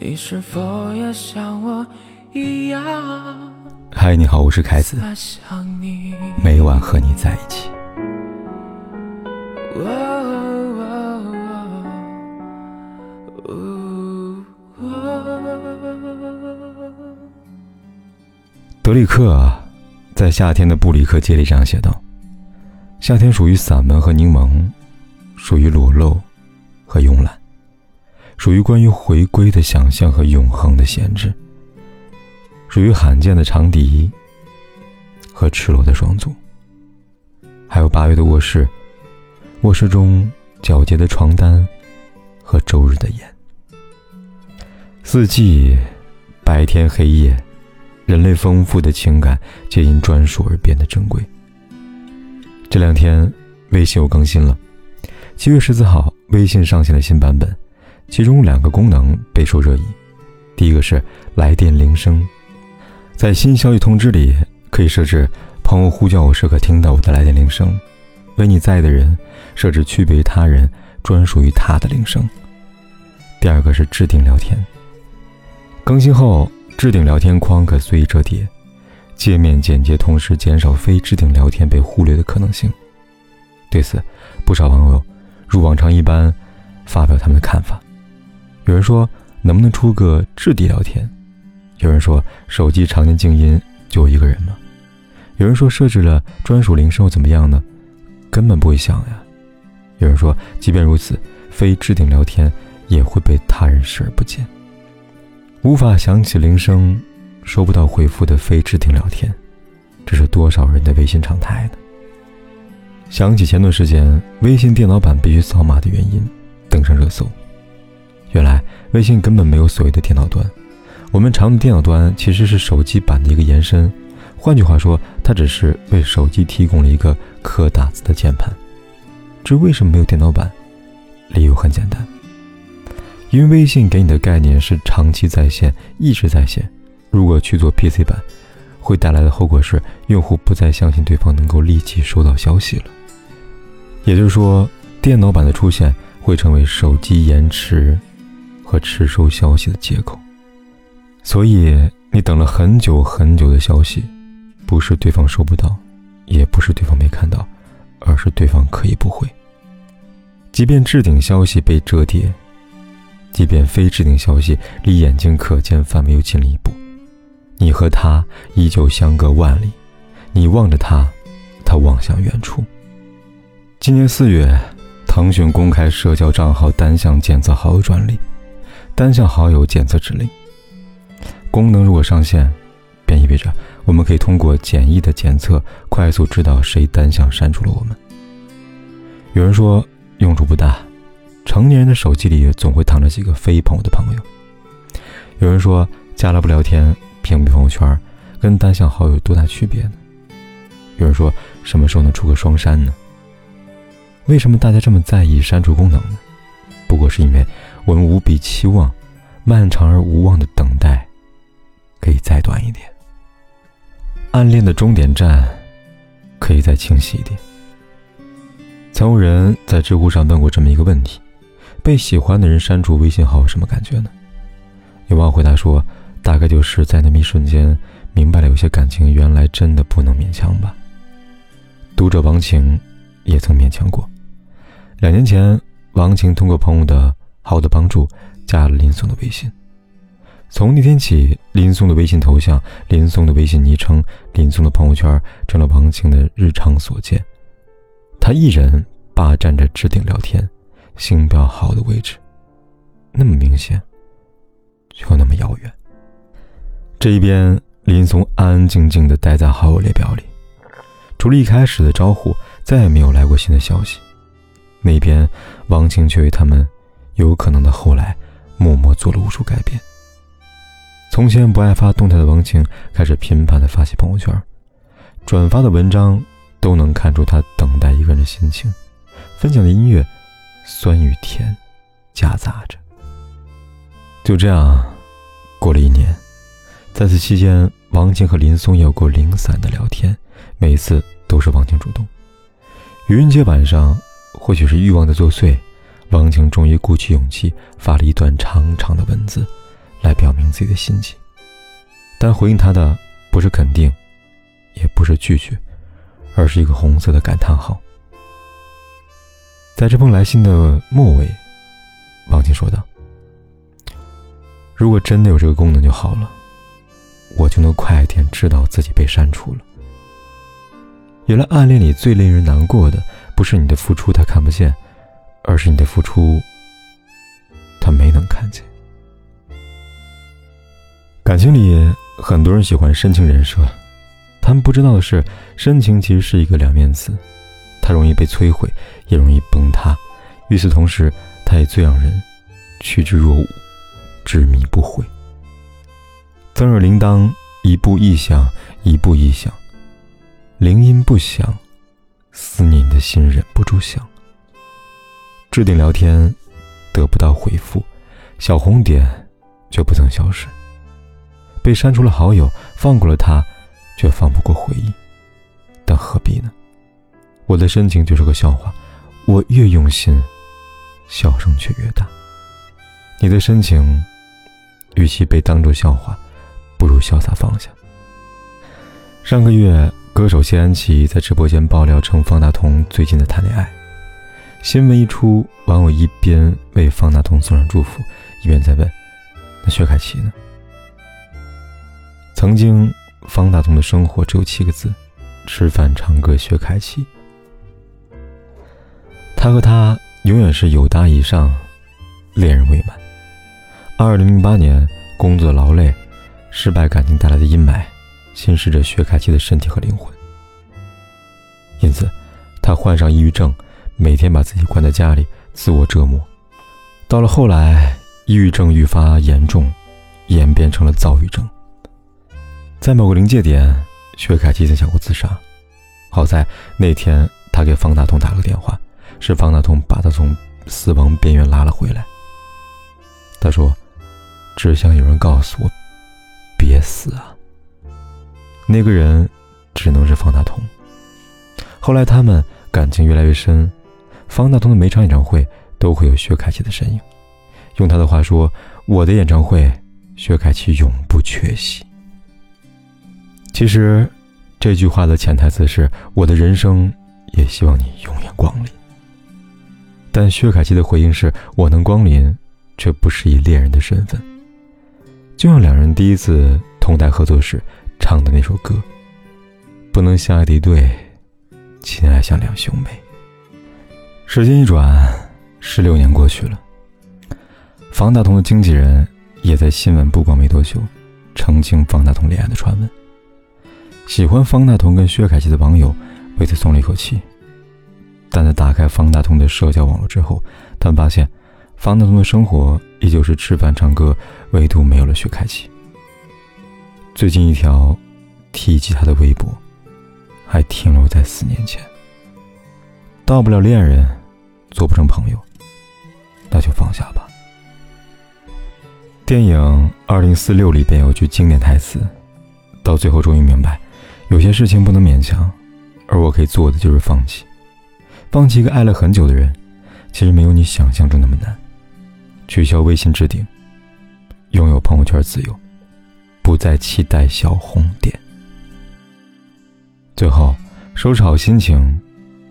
你是否也像我一样？嗨，你好，我是凯子，每晚和你在一起。德里克啊，在夏天的布里克街里这样写道：“夏天属于散文和柠檬，属于裸露和慵懒。”属于关于回归的想象和永恒的限制，属于罕见的长笛和赤裸的双足，还有八月的卧室，卧室中皎洁的床单和周日的烟。四季，白天黑夜，人类丰富的情感皆因专属而变得珍贵。这两天，微信又更新了，七月十四号，微信上线了新版本。其中两个功能备受热议，第一个是来电铃声，在新消息通知里可以设置朋友呼叫我时可听到我的来电铃声，为你在的人设置区别于他人、专属于他的铃声。第二个是置顶聊天，更新后置顶聊天框可随意折叠，界面简洁，同时减少非置顶聊天被忽略的可能性。对此，不少网友如往常一般发表他们的看法。有人说能不能出个置顶聊天？有人说手机常年静音就我一个人吗？有人说设置了专属铃声又怎么样呢？根本不会响呀。有人说即便如此，非置顶聊天也会被他人视而不见。无法响起铃声，收不到回复的非置顶聊天，这是多少人的微信常态呢？想起前段时间微信电脑版必须扫码的原因，登上热搜。原来微信根本没有所谓的电脑端，我们常用的电脑端其实是手机版的一个延伸。换句话说，它只是为手机提供了一个可打字的键盘。这为什么没有电脑版，理由很简单，因为微信给你的概念是长期在线，一直在线。如果去做 PC 版，会带来的后果是用户不再相信对方能够立即收到消息了。也就是说，电脑版的出现会成为手机延迟。和迟收消息的借口，所以你等了很久很久的消息，不是对方收不到，也不是对方没看到，而是对方可以不回。即便置顶消息被折叠，即便非置顶消息离眼睛可见范围又近了一步，你和他依旧相隔万里，你望着他，他望向远处。今年四月，腾讯公开社交账号单向检测好友专利。单向好友检测指令功能如果上线，便意味着我们可以通过简易的检测，快速知道谁单向删除了我们。有人说用处不大，成年人的手机里总会躺着几个非朋友的朋友。有人说加了不聊天，屏蔽朋友圈，跟单向好友有多大区别呢？有人说什么时候能出个双删呢？为什么大家这么在意删除功能呢？不过是因为。我们无比期望，漫长而无望的等待，可以再短一点。暗恋的终点站，可以再清晰一点。曾有人在知乎上问过这么一个问题：被喜欢的人删除微信号，什么感觉呢？有网友回答说：“大概就是在那么一瞬间，明白了有些感情原来真的不能勉强吧。”读者王晴也曾勉强过。两年前，王晴通过朋友的。好的帮助，加了林松的微信。从那天起，林松的微信头像、林松的微信昵称、林松的朋友圈，成了王晴的日常所见。他一人霸占着置顶聊天、星标好的位置，那么明显，又那么遥远。这一边，林松安安静静的待在好友列表里，除了一开始的招呼，再也没有来过新的消息。那边，王晴却为他们。有可能的后来，默默做了无数改变。从前不爱发动态的王晴，开始频繁的发起朋友圈，转发的文章都能看出他等待一个人的心情。分享的音乐，酸与甜夹杂着。就这样，过了一年，在此期间，王晴和林松有过零散的聊天，每次都是王晴主动。愚人节晚上，或许是欲望的作祟。王晴终于鼓起勇气发了一段长长的文字，来表明自己的心迹，但回应他的不是肯定，也不是拒绝，而是一个红色的感叹号。在这封来信的末尾，王静说道：“如果真的有这个功能就好了，我就能快一点知道自己被删除了。原来暗恋里最令人难过的，不是你的付出他看不见，而是你的付出他没能看见。感情里，很多人喜欢深情人设，他们不知道的是，深情其实是一个两面词。”它容易被摧毁，也容易崩塌。与此同时，它也最让人趋之若鹜，执迷不悔。曾耳铃铛，一步一响，一步一响，铃音不响，思念的心忍不住想。置顶聊天得不到回复，小红点却不曾消失。被删除了好友，放过了他，却放不过回忆。但何必呢？我的深情就是个笑话，我越用心，笑声却越大。你的深情，与其被当作笑话，不如潇洒放下。上个月，歌手谢安琪在直播间爆料称方大同最近的谈恋爱。新闻一出，网友一边为方大同送上祝福，一边在问：“那薛凯琪呢？”曾经，方大同的生活只有七个字：吃饭、唱歌、薛凯琪。他和她永远是友达以上，恋人未满。二零零八年，工作劳累、失败感情带来的阴霾，侵蚀着薛凯琪的身体和灵魂。因此，他患上抑郁症，每天把自己关在家里，自我折磨。到了后来，抑郁症愈发严重，演变成了躁郁症。在某个临界点，薛凯琪曾想过自杀。好在那天，他给方大同打了个电话。是方大同把他从死亡边缘拉了回来。他说：“只想有人告诉我，别死啊。”那个人只能是方大同。后来他们感情越来越深，方大同的每场演唱会都会有薛凯琪的身影。用他的话说：“我的演唱会，薛凯琪永不缺席。”其实，这句话的潜台词是：我的人生也希望你永远光临。但薛凯琪的回应是：“我能光临，却不是以恋人的身份。”就像两人第一次同台合作时唱的那首歌：“不能相爱的一对，亲爱像两兄妹。”时间一转，十六年过去了，方大同的经纪人也在新闻曝光没多久，澄清方大同恋爱的传闻。喜欢方大同跟薛凯琪的网友为此松了一口气。但在打开方大同的社交网络之后，他们发现，方大同的生活依旧是吃饭唱歌，唯独没有了薛凯琪。最近一条提及他的微博，还停留在四年前。到不了恋人，做不成朋友，那就放下吧。电影《二零四六》里边有句经典台词，到最后终于明白，有些事情不能勉强，而我可以做的就是放弃。放弃一个爱了很久的人，其实没有你想象中那么难。取消微信置顶，拥有朋友圈自由，不再期待小红点。最后，收拾好心情，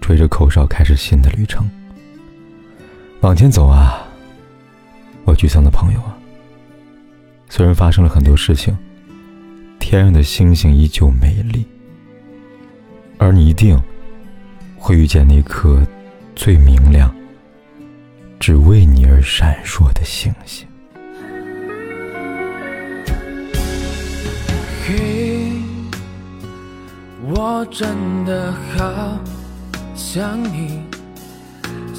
吹着口哨开始新的旅程。往前走啊，我沮丧的朋友啊。虽然发生了很多事情，天上的星星依旧美丽，而你一定。会遇见那颗最明亮、只为你而闪烁的星星。嘿，我真的好想你。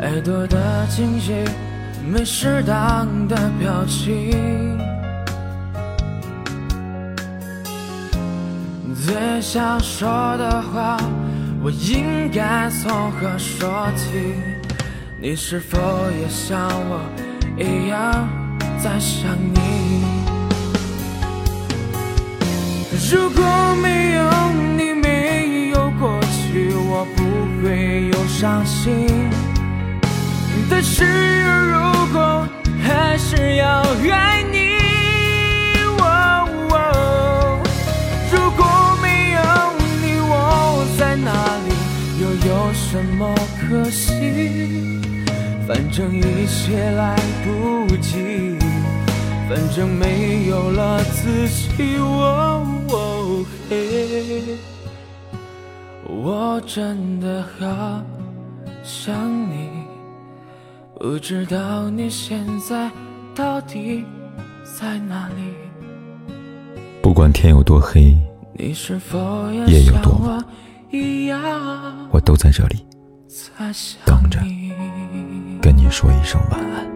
太多的惊喜，没适当的表情。最想说的话，我应该从何说起？你是否也像我一样，在想你？如果没有你，没有过去，我不会有伤心。但是如果还是要爱你。如果没有你，我在哪里，又有什么可惜？反正一切来不及，反正没有了自己。哦嘿，我真的好想你，不知道你现在到底在哪里。不管天有多黑，你是否也有多晚？我都在这里等着你，跟你说一声晚安。